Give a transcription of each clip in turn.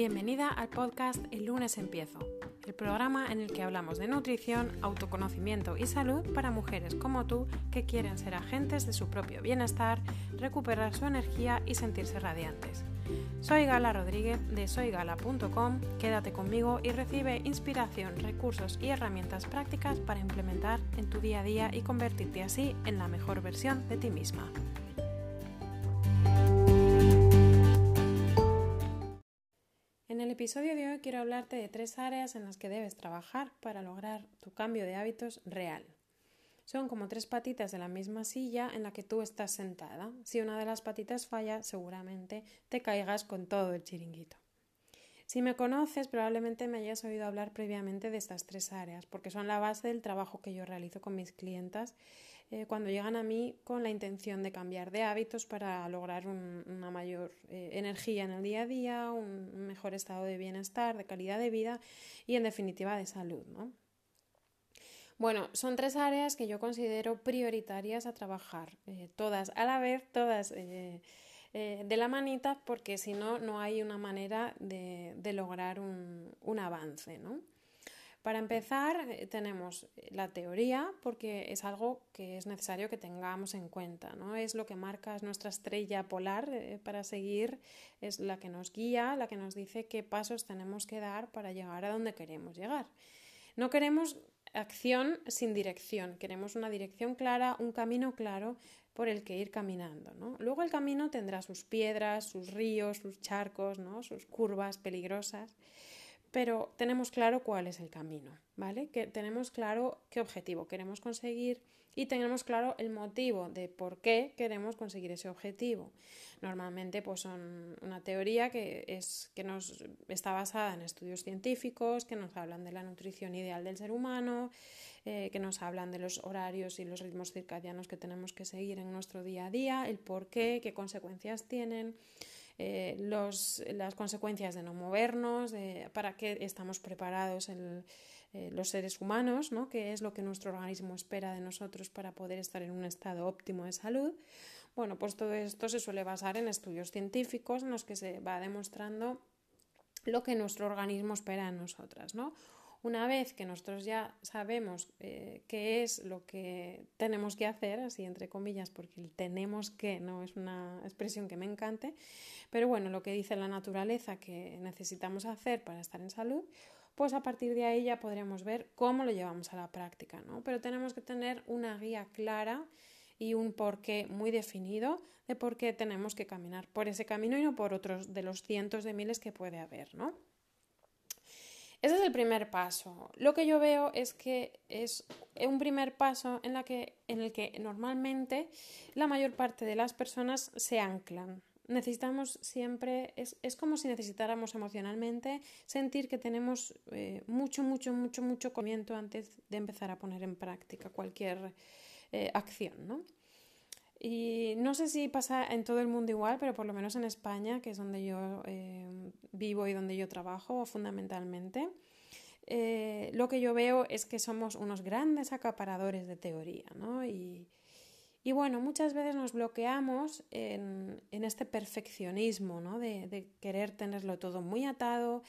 Bienvenida al podcast El lunes empiezo, el programa en el que hablamos de nutrición, autoconocimiento y salud para mujeres como tú que quieren ser agentes de su propio bienestar, recuperar su energía y sentirse radiantes. Soy Gala Rodríguez de soygala.com, quédate conmigo y recibe inspiración, recursos y herramientas prácticas para implementar en tu día a día y convertirte así en la mejor versión de ti misma. Episodio de hoy quiero hablarte de tres áreas en las que debes trabajar para lograr tu cambio de hábitos real. Son como tres patitas de la misma silla en la que tú estás sentada. Si una de las patitas falla, seguramente te caigas con todo el chiringuito. Si me conoces, probablemente me hayas oído hablar previamente de estas tres áreas, porque son la base del trabajo que yo realizo con mis clientas eh, cuando llegan a mí con la intención de cambiar de hábitos para lograr una mayor eh, energía en el día a día, un, mejor estado de bienestar, de calidad de vida y en definitiva de salud. ¿no? Bueno, son tres áreas que yo considero prioritarias a trabajar, eh, todas a la vez, todas de la manita, porque si no, no hay una manera de, lograr un, un avance. ¿no? Para empezar, eh, tenemos la teoría, porque es algo que es necesario que tengamos en cuenta, ¿no? Es lo que marca nuestra estrella polar eh, para seguir, es la que nos guía, la que nos dice qué pasos tenemos que dar para llegar a donde queremos llegar. No queremos acción sin dirección, queremos una dirección clara, un camino claro por el que ir caminando. ¿no? Luego el camino tendrá sus piedras, sus ríos, sus charcos, ¿no? sus curvas peligrosas pero tenemos claro cuál es el camino, ¿vale? Que tenemos claro qué objetivo queremos conseguir y tenemos claro el motivo de por qué queremos conseguir ese objetivo. Normalmente, pues son una teoría que es que nos está basada en estudios científicos, que nos hablan de la nutrición ideal del ser humano, eh, que nos hablan de los horarios y los ritmos circadianos que tenemos que seguir en nuestro día a día, el por qué, qué consecuencias tienen. Eh, los, las consecuencias de no movernos, para qué estamos preparados eh, los seres humanos, ¿no? qué es lo que nuestro organismo espera de nosotros para poder estar en un estado óptimo de salud. Bueno, pues todo esto se suele basar en estudios científicos en los que se va demostrando lo que nuestro organismo espera de nosotras, ¿no? Una vez que nosotros ya sabemos eh, qué es lo que tenemos que hacer, así entre comillas, porque el tenemos que no es una expresión que me encante, pero bueno, lo que dice la naturaleza que necesitamos hacer para estar en salud, pues a partir de ahí ya podremos ver cómo lo llevamos a la práctica, ¿no? Pero tenemos que tener una guía clara y un porqué muy definido de por qué tenemos que caminar por ese camino y no por otros de los cientos de miles que puede haber, ¿no? Ese es el primer paso. Lo que yo veo es que es un primer paso en, el que normalmente la mayor parte de las personas se anclan. Necesitamos siempre, es, es como si necesitáramos emocionalmente sentir que tenemos eh, mucho, mucho, mucho, mucho comienzo antes de empezar a poner en práctica cualquier eh, acción, ¿no? Y no sé si pasa en todo el mundo igual, pero por lo menos en España, que es donde yo eh, vivo y donde yo trabajo fundamentalmente, eh, lo que yo veo es que somos unos grandes acaparadores de teoría, ¿no? Y, y bueno, muchas veces nos bloqueamos en, en este perfeccionismo, ¿no? De, querer tenerlo todo muy atado.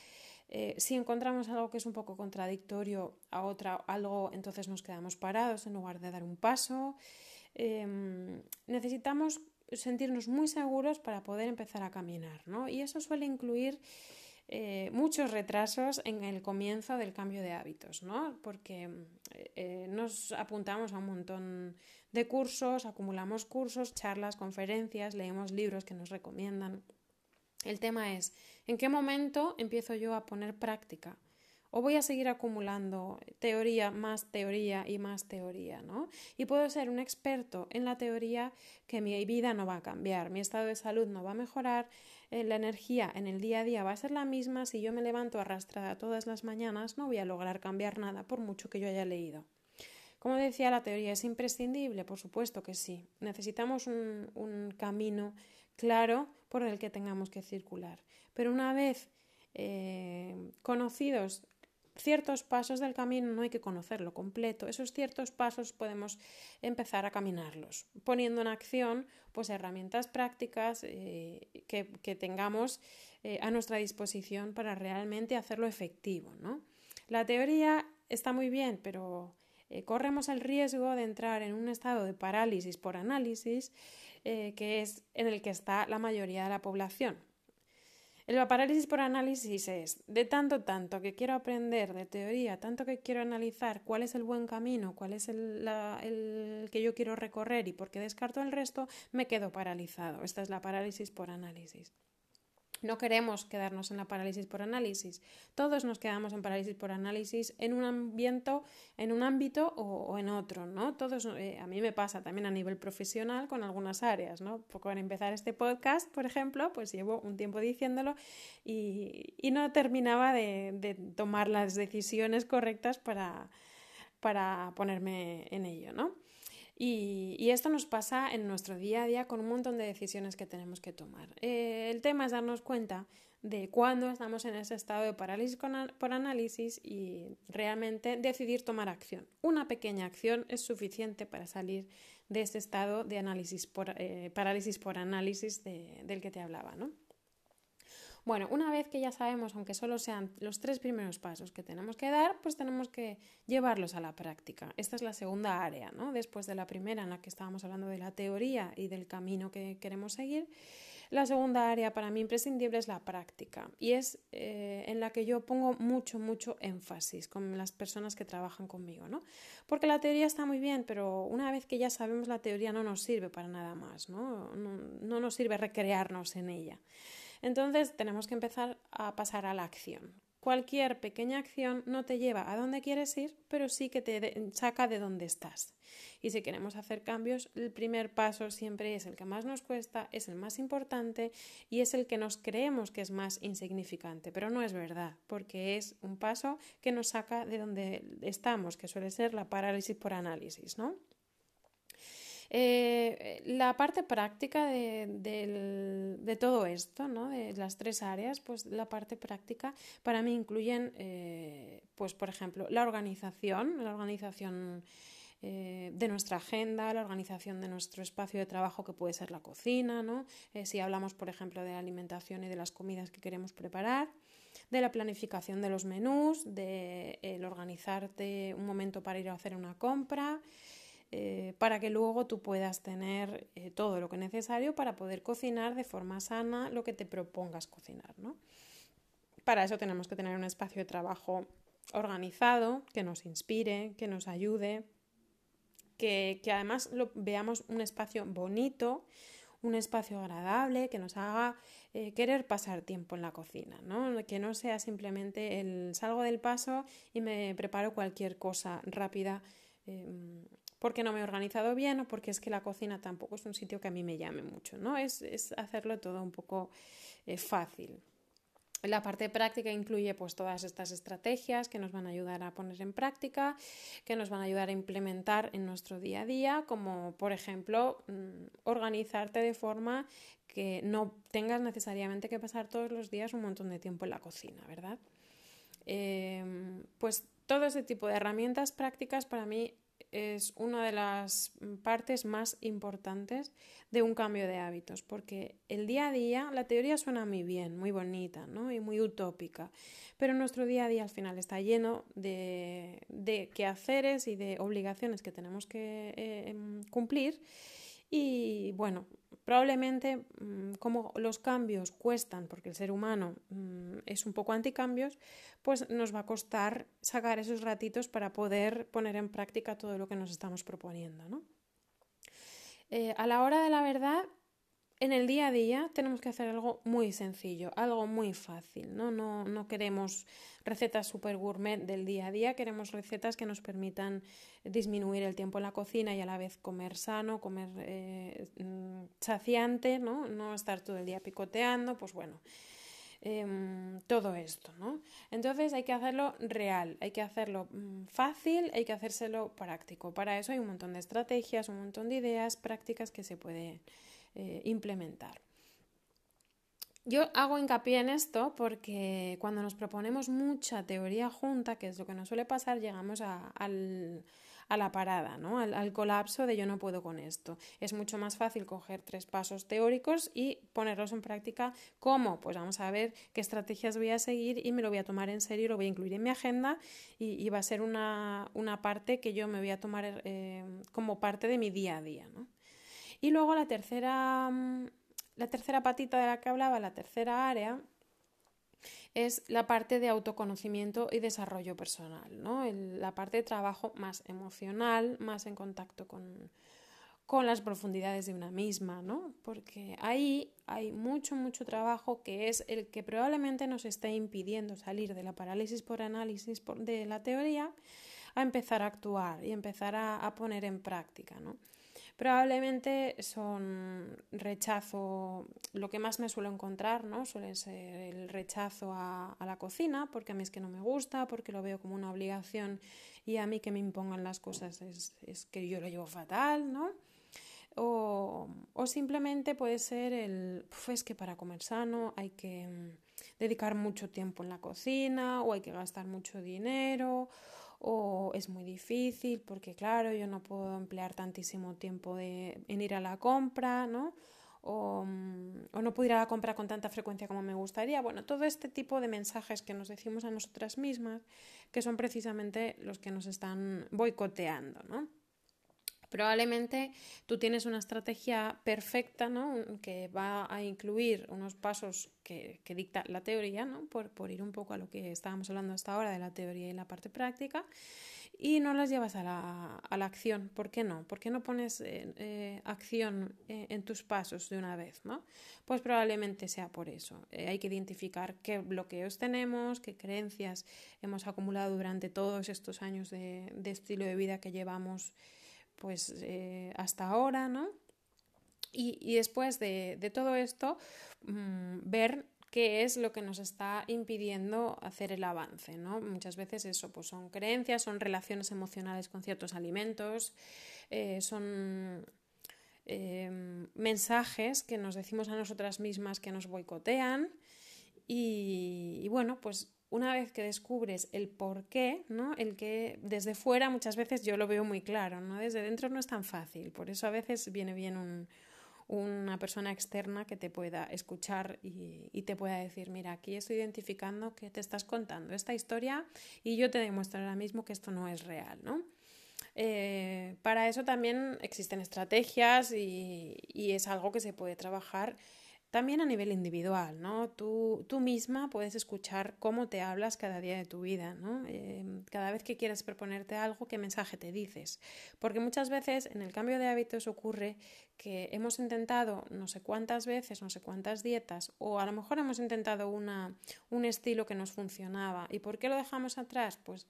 Eh, si encontramos algo que es un poco contradictorio a otra, algo, entonces nos quedamos parados en lugar de dar un paso. Em, necesitamos sentirnos muy seguros para poder empezar a caminar, ¿no? Y eso suele incluir eh, muchos retrasos en el comienzo del cambio de hábitos, ¿no? Porque eh, nos apuntamos a un montón de cursos, acumulamos cursos, charlas, conferencias, leemos libros que nos recomiendan. El tema es, ¿en qué momento empiezo yo a poner práctica? O voy a seguir acumulando teoría más teoría y más teoría, ¿no? Y puedo ser un experto en la teoría que mi vida no va a cambiar, mi estado de salud no va a mejorar, eh, la energía en el día a día va a ser la misma, si yo me levanto arrastrada todas las mañanas no voy a lograr cambiar nada por mucho que yo haya leído. Como decía, la teoría es imprescindible, por supuesto que sí. Necesitamos un, camino claro por el que tengamos que circular. Pero una vez eh, conocidos ciertos pasos del camino no hay que conocerlo completo. Esos ciertos pasos podemos empezar a caminarlos, poniendo en acción pues herramientas prácticas eh, que, tengamos eh, a nuestra disposición para realmente hacerlo efectivo. ¿no? La teoría está muy bien, pero eh, corremos el riesgo de entrar en un estado de parálisis por análisis, que es en el que está la mayoría de la población. El parálisis por análisis es de tanto, tanto que quiero aprender de teoría, tanto que quiero analizar cuál es el buen camino, cuál es el, el, que yo quiero recorrer y por qué descarto el resto, me quedo paralizado. Esta es la parálisis por análisis. No queremos quedarnos en la parálisis por análisis. Todos nos quedamos en parálisis por análisis en un ambiente, en un ámbito o, en otro, ¿no? Todos, eh, a mí me pasa también a nivel profesional con algunas áreas, ¿no? Para empezar este podcast, por ejemplo, pues llevo un tiempo diciéndolo y, no terminaba de, de, tomar las decisiones correctas para, para ponerme en ello, ¿no? Y, esto nos pasa en nuestro día a día con un montón de decisiones que tenemos que tomar. Eh, el tema es darnos cuenta de cuándo estamos en ese estado de parálisis por análisis y realmente decidir tomar acción. Una pequeña acción es suficiente para salir de este estado de análisis por, eh, parálisis por análisis del que te hablaba. ¿no? Bueno, una vez que ya sabemos, aunque solo sean los tres primeros pasos que tenemos que dar, pues tenemos que llevarlos a la práctica. Esta es la segunda área, ¿no? Después de la primera en la que estábamos hablando de la teoría y del camino que queremos seguir. La segunda área para mí imprescindible es la práctica y es eh, en la que yo pongo mucho, mucho énfasis con las personas que trabajan conmigo, ¿no? Porque la teoría está muy bien, pero una vez que ya sabemos la teoría no nos sirve para nada más, ¿no? No, no nos sirve recrearnos en ella. Entonces tenemos que empezar a pasar a la acción. Cualquier pequeña acción no te lleva a donde quieres ir, pero sí que te saca de donde estás. Y si queremos hacer cambios, el primer paso siempre es el que más nos cuesta, es el más importante y es el que nos creemos que es más insignificante, pero no es verdad, porque es un paso que nos saca de donde estamos, que suele ser la parálisis por análisis, ¿no? Eh, la parte práctica de, todo esto, ¿no? de las tres áreas, pues la parte práctica para mí incluyen, eh, pues por ejemplo, la organización, la organización eh, de nuestra agenda, la organización de nuestro espacio de trabajo que puede ser la cocina, ¿no? si hablamos, por ejemplo, de la alimentación y de las comidas que queremos preparar, de la planificación de los menús, de el organizarte un momento para ir a hacer una compra, eh, para que luego tú puedas tener eh, todo lo que es necesario para poder cocinar de forma sana lo que te propongas cocinar. ¿no? Para eso tenemos que tener un espacio de trabajo organizado, que nos inspire, que nos ayude, que, además lo, veamos un espacio bonito, un espacio agradable, que nos haga eh, querer pasar tiempo en la cocina, ¿no? que no sea simplemente el salgo del paso y me preparo cualquier cosa rápida em, porque no me he organizado bien o porque es que la cocina tampoco es un sitio que a mí me llame mucho, ¿no? Es, hacerlo todo un poco eh, fácil. La parte práctica incluye pues todas estas estrategias que nos van a ayudar a poner en práctica, que nos van a ayudar a implementar en nuestro día a día, como por ejemplo mm, organizarte de forma que no tengas necesariamente que pasar todos los días un montón de tiempo en la cocina, ¿verdad? Em, pues todo ese tipo de herramientas prácticas para mí es una de las partes más importantes de un cambio de hábitos, porque el día a día, la teoría suena muy bien, muy bonita ¿no? y muy utópica, pero nuestro día a día al final está lleno de, de quehaceres y de obligaciones que tenemos que eh, em, cumplir y bueno, probablemente mm, como los cambios cuestan, porque el ser humano mm, es un poco anticambios, pues nos va a costar sacar esos ratitos para poder poner en práctica todo lo que nos estamos proponiendo. ¿no? Eh, a la hora de la verdad, en el día a día tenemos que hacer algo muy sencillo, algo muy fácil, ¿no? No, no queremos recetas super gourmet del día a día, queremos recetas que nos permitan disminuir el tiempo en la cocina y a la vez comer sano, comer eh, mm, saciante, ¿no? No estar todo el día picoteando, pues bueno, em, todo esto, ¿no? Entonces hay que hacerlo real, hay que hacerlo mm, fácil, hay que hacérselo práctico. Para eso hay un montón de estrategias, un montón de ideas prácticas que se pueden eh, implementar. Yo hago hincapié en esto porque cuando nos proponemos mucha teoría junta, que es lo que nos suele pasar, llegamos a la parada, ¿no? Al, colapso de yo no puedo con esto. Es mucho más fácil coger tres pasos teóricos y ponerlos en práctica. ¿Cómo? Pues vamos a ver qué estrategias voy a seguir y me lo voy a tomar en serio, lo voy a incluir en mi agenda y, va a ser una, parte que yo me voy a tomar eh, como parte de mi día a día, ¿no? Y luego la tercera, mm, la tercera patita de la que hablaba, la tercera área, es la parte de autoconocimiento y desarrollo personal, ¿no? la parte de trabajo más emocional, más en contacto con, con las profundidades de una misma, ¿no? Porque ahí hay mucho, mucho trabajo que es el que probablemente nos esté impidiendo salir de la parálisis por análisis de la teoría a empezar a actuar y empezar a, a poner en práctica, ¿no? Probablemente son rechazo, lo que más me suelo encontrar, ¿no? Suele ser el rechazo a, la cocina, porque a mí es que no me gusta, porque lo veo como una obligación y a mí que me impongan las cosas es, es que yo lo llevo fatal, ¿no? O, o, simplemente puede ser el, es que para comer sano hay que mm, dedicar mucho tiempo en la cocina o hay que gastar mucho dinero o es muy difícil porque claro, yo no puedo emplear tantísimo tiempo de, en ir a la compra, ¿no? O, mm, o, no puedo ir a la compra con tanta frecuencia como me gustaría. Bueno, todo este tipo de mensajes que nos decimos a nosotras mismas, que son precisamente los que nos están boicoteando, ¿no? Probablemente tú tienes una estrategia perfecta, ¿no? Que va a incluir unos pasos que, dicta la teoría, ¿no? Por, ir un poco a lo que estábamos hablando hasta ahora de la teoría y la parte práctica y no las llevas a la, acción. ¿Por qué no? ¿Por qué no pones eh, eh, acción eh, en tus pasos de una vez? ¿no? Pues probablemente sea por eso. hay que identificar qué bloqueos tenemos, qué creencias hemos acumulado durante todos estos años de estilo de vida que llevamos pues eh, hasta ahora, ¿no? Y, después de, todo esto, mm, ver qué es lo que nos está impidiendo hacer el avance, ¿no? Muchas veces eso, pues son creencias, son relaciones emocionales con ciertos alimentos, eh, son em, mensajes que nos decimos a nosotras mismas que nos boicotean y bueno, pues una vez que descubres el por qué, ¿no? El que desde fuera muchas veces yo lo veo muy claro, ¿no? Desde dentro no es tan fácil, por eso a veces viene bien una persona externa que te pueda escuchar y, te pueda decir, mira, aquí estoy identificando que te estás contando esta historia y yo te demuestro ahora mismo que esto no es real, ¿no? Eh, para eso también existen estrategias y, y es algo que se puede trabajar también a nivel individual, ¿no? Tú, tú misma puedes escuchar cómo te hablas cada día de tu vida, ¿no? Em, cada vez que quieres proponerte algo, qué mensaje te dices. Porque muchas veces en el cambio de hábitos ocurre que hemos intentado no sé cuántas veces, no sé cuántas dietas, o a lo mejor hemos intentado una, un estilo que nos funcionaba. ¿Y por qué lo dejamos atrás? Pues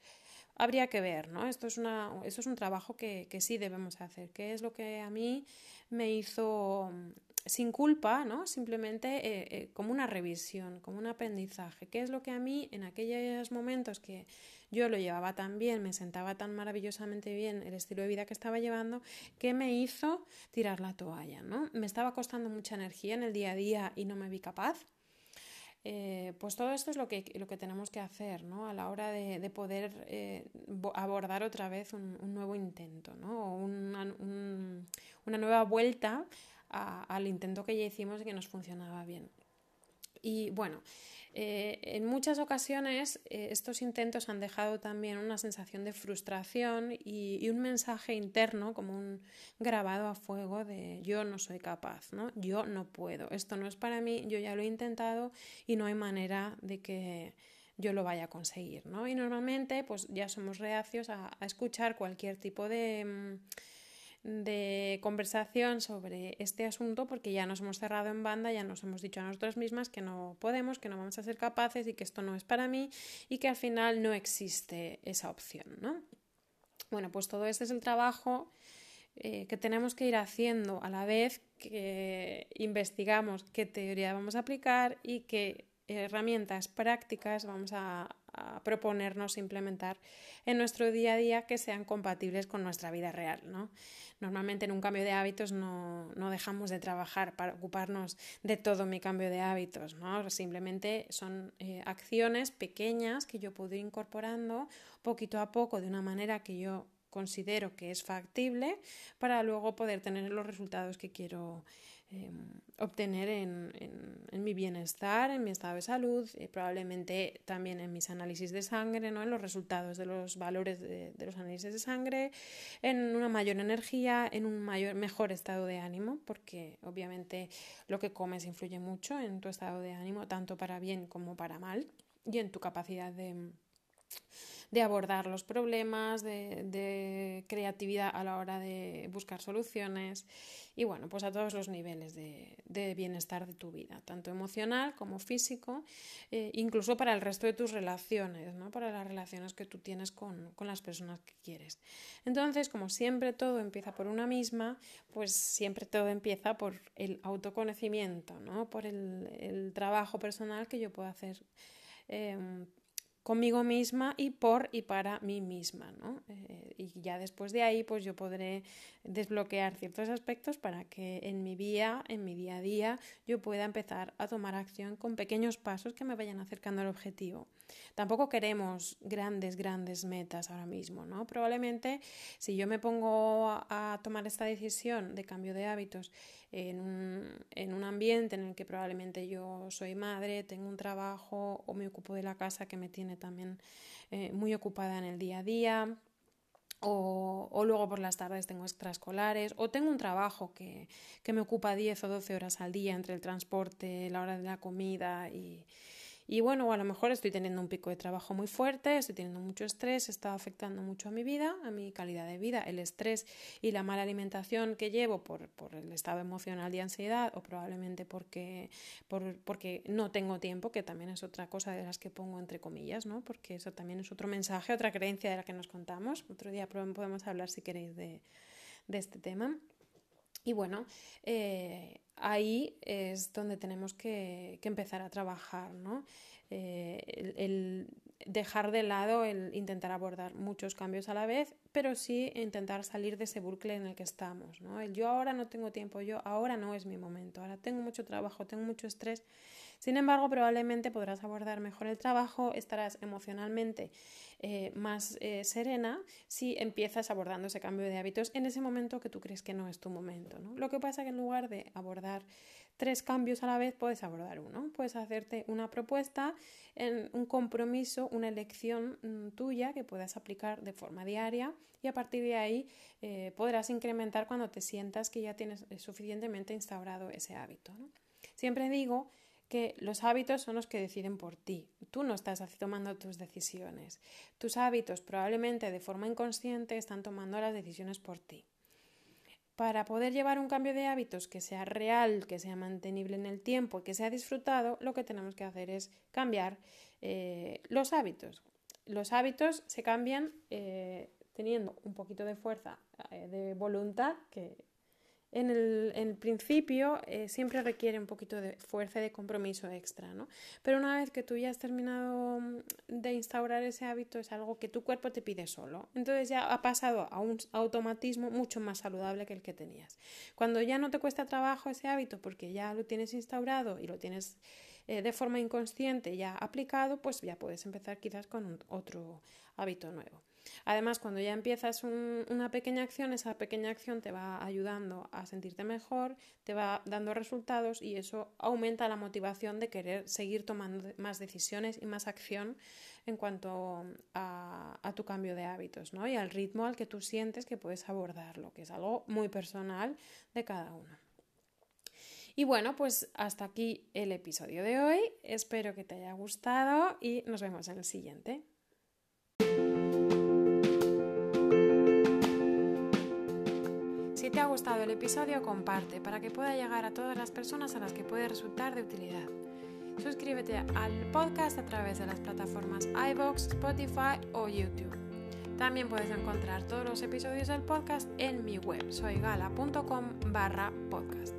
habría que ver, ¿no? Esto es, una, esto es un trabajo que, que sí debemos hacer. ¿Qué es lo que a mí me hizo sin culpa, ¿no? Simplemente eh, eh, como una revisión, como un aprendizaje. ¿Qué es lo que a mí en aquellos momentos que yo lo llevaba tan bien, me sentaba tan maravillosamente bien el estilo de vida que estaba llevando, que me hizo tirar la toalla, ¿no? Me estaba costando mucha energía en el día a día y no me vi capaz. Eh, pues todo esto es lo que, lo que tenemos que hacer ¿no? a la hora de, poder abordar otra vez un, nuevo intento ¿no? o una, una nueva vuelta al intento que ya hicimos y que nos funcionaba bien. Y bueno, eh, en muchas ocasiones eh, estos intentos han dejado también una sensación de frustración y, un mensaje interno como un grabado a fuego de yo no soy capaz, ¿no? Yo no puedo, esto no es para mí, yo ya lo he intentado y no hay manera de que yo lo vaya a conseguir, ¿no? Y normalmente pues ya somos reacios a escuchar cualquier tipo de mm, de conversación sobre este asunto porque ya nos hemos cerrado en banda, ya nos hemos dicho a nosotras mismas que no podemos, que no vamos a ser capaces y que esto no es para mí y que al final no existe esa opción, ¿no? Bueno, pues todo este es el trabajo eh, que tenemos que ir haciendo a la vez que investigamos qué teoría vamos a aplicar y qué herramientas prácticas vamos a, proponernos implementar en nuestro día a día que sean compatibles con nuestra vida real. ¿no? Normalmente en un cambio de hábitos no, dejamos de trabajar para ocuparnos de todo mi cambio de hábitos. ¿no? Simplemente son eh, acciones pequeñas que yo puedo ir incorporando poquito a poco de una manera que yo considero que es factible para luego poder tener los resultados que quiero Em, obtener en, mi bienestar, en mi estado de salud, y probablemente también en mis análisis de sangre, ¿no? en los resultados de los valores de, los análisis de sangre, en una mayor energía, en un mayor, mejor estado de ánimo, porque obviamente lo que comes influye mucho en tu estado de ánimo, tanto para bien como para mal, y en tu capacidad de de abordar los problemas, de, creatividad a la hora de buscar soluciones y bueno, pues a todos los niveles de, bienestar de tu vida, tanto emocional como físico, eh, incluso para el resto de tus relaciones, ¿no? para las relaciones que tú tienes con, las personas que quieres. Entonces, como siempre todo empieza por una misma, pues siempre todo empieza por el autoconocimiento, ¿no? por el, trabajo personal que yo puedo hacer. Em, conmigo misma y por y para mí misma, ¿no? Eh, y ya después de ahí, pues yo podré desbloquear ciertos aspectos para que en mi día, en mi día a día, yo pueda empezar a tomar acción con pequeños pasos que me vayan acercando al objetivo. Tampoco queremos grandes, grandes metas ahora mismo, ¿no? Probablemente si yo me pongo a, tomar esta decisión de cambio de hábitos en un, en un ambiente en el que probablemente yo soy madre, tengo un trabajo o me ocupo de la casa que me tiene también eh, muy ocupada en el día a día, o, o, luego por las tardes tengo extraescolares, o tengo un trabajo que, que, me ocupa 10 o 12 horas al día entre el transporte, la hora de la comida y, y bueno, a lo mejor estoy teniendo un pico de trabajo muy fuerte, estoy teniendo mucho estrés, está afectando mucho a mi vida, a mi calidad de vida, el estrés y la mala alimentación que llevo por, por el estado emocional de ansiedad o probablemente porque, por, porque no tengo tiempo, que también es otra cosa de las que pongo entre comillas, ¿no? Porque eso también es otro mensaje, otra creencia de la que nos contamos. Otro día podemos hablar si queréis de, de este tema. Y bueno, eh, ahí es donde tenemos que, empezar a trabajar, ¿no? Eh, el, dejar de lado el intentar abordar muchos cambios a la vez, pero sí intentar salir de ese bucle en el que estamos, ¿no? El yo ahora no tengo tiempo, yo ahora no es mi momento, ahora tengo mucho trabajo, tengo mucho estrés. Sin embargo, probablemente podrás abordar mejor el trabajo, estarás emocionalmente eh, más eh, serena si empiezas abordando ese cambio de hábitos en ese momento que tú crees que no es tu momento. ¿no? Lo que pasa es que en lugar de abordar tres cambios a la vez, puedes abordar uno. Puedes hacerte una propuesta, en un compromiso, una elección mm, tuya que puedas aplicar de forma diaria y a partir de ahí eh, podrás incrementar cuando te sientas que ya tienes suficientemente instaurado ese hábito. Siempre digo que los hábitos son los que deciden por ti. Tú no estás tomando tus decisiones. Tus hábitos probablemente de forma inconsciente están tomando las decisiones por ti. Para poder llevar un cambio de hábitos que sea real, que sea mantenible en el tiempo y que sea disfrutado, lo que tenemos que hacer es cambiar eh, los hábitos. Los hábitos se cambian eh, teniendo un poquito de fuerza eh, de voluntad, que en el, principio eh, siempre requiere un poquito de fuerza y de compromiso extra, ¿no? Pero una vez que tú ya has terminado mm, de instaurar ese hábito, es algo que tu cuerpo te pide solo. Entonces ya ha pasado a un automatismo mucho más saludable que el que tenías. Cuando ya no te cuesta trabajo ese hábito porque ya lo tienes instaurado y lo tienes eh, de forma inconsciente ya aplicado, pues ya puedes empezar quizás con otro hábito nuevo. Además, cuando ya empiezas una pequeña acción, esa pequeña acción te va ayudando a sentirte mejor, te va dando resultados y eso aumenta la motivación de querer seguir tomando más decisiones y más acción en cuanto a, a tu cambio de hábitos ¿no? y al ritmo al que tú sientes que puedes abordarlo, que es algo muy personal de cada uno. Y bueno, pues hasta aquí el episodio de hoy. Espero que te haya gustado y nos vemos en el siguiente. Si te ha gustado el episodio, comparte para que pueda llegar a todas las personas a las que puede resultar de utilidad. Suscríbete al podcast a través de las plataformas iBox, Spotify o YouTube. También puedes encontrar todos los episodios del podcast en mi web soygala.com barra podcast.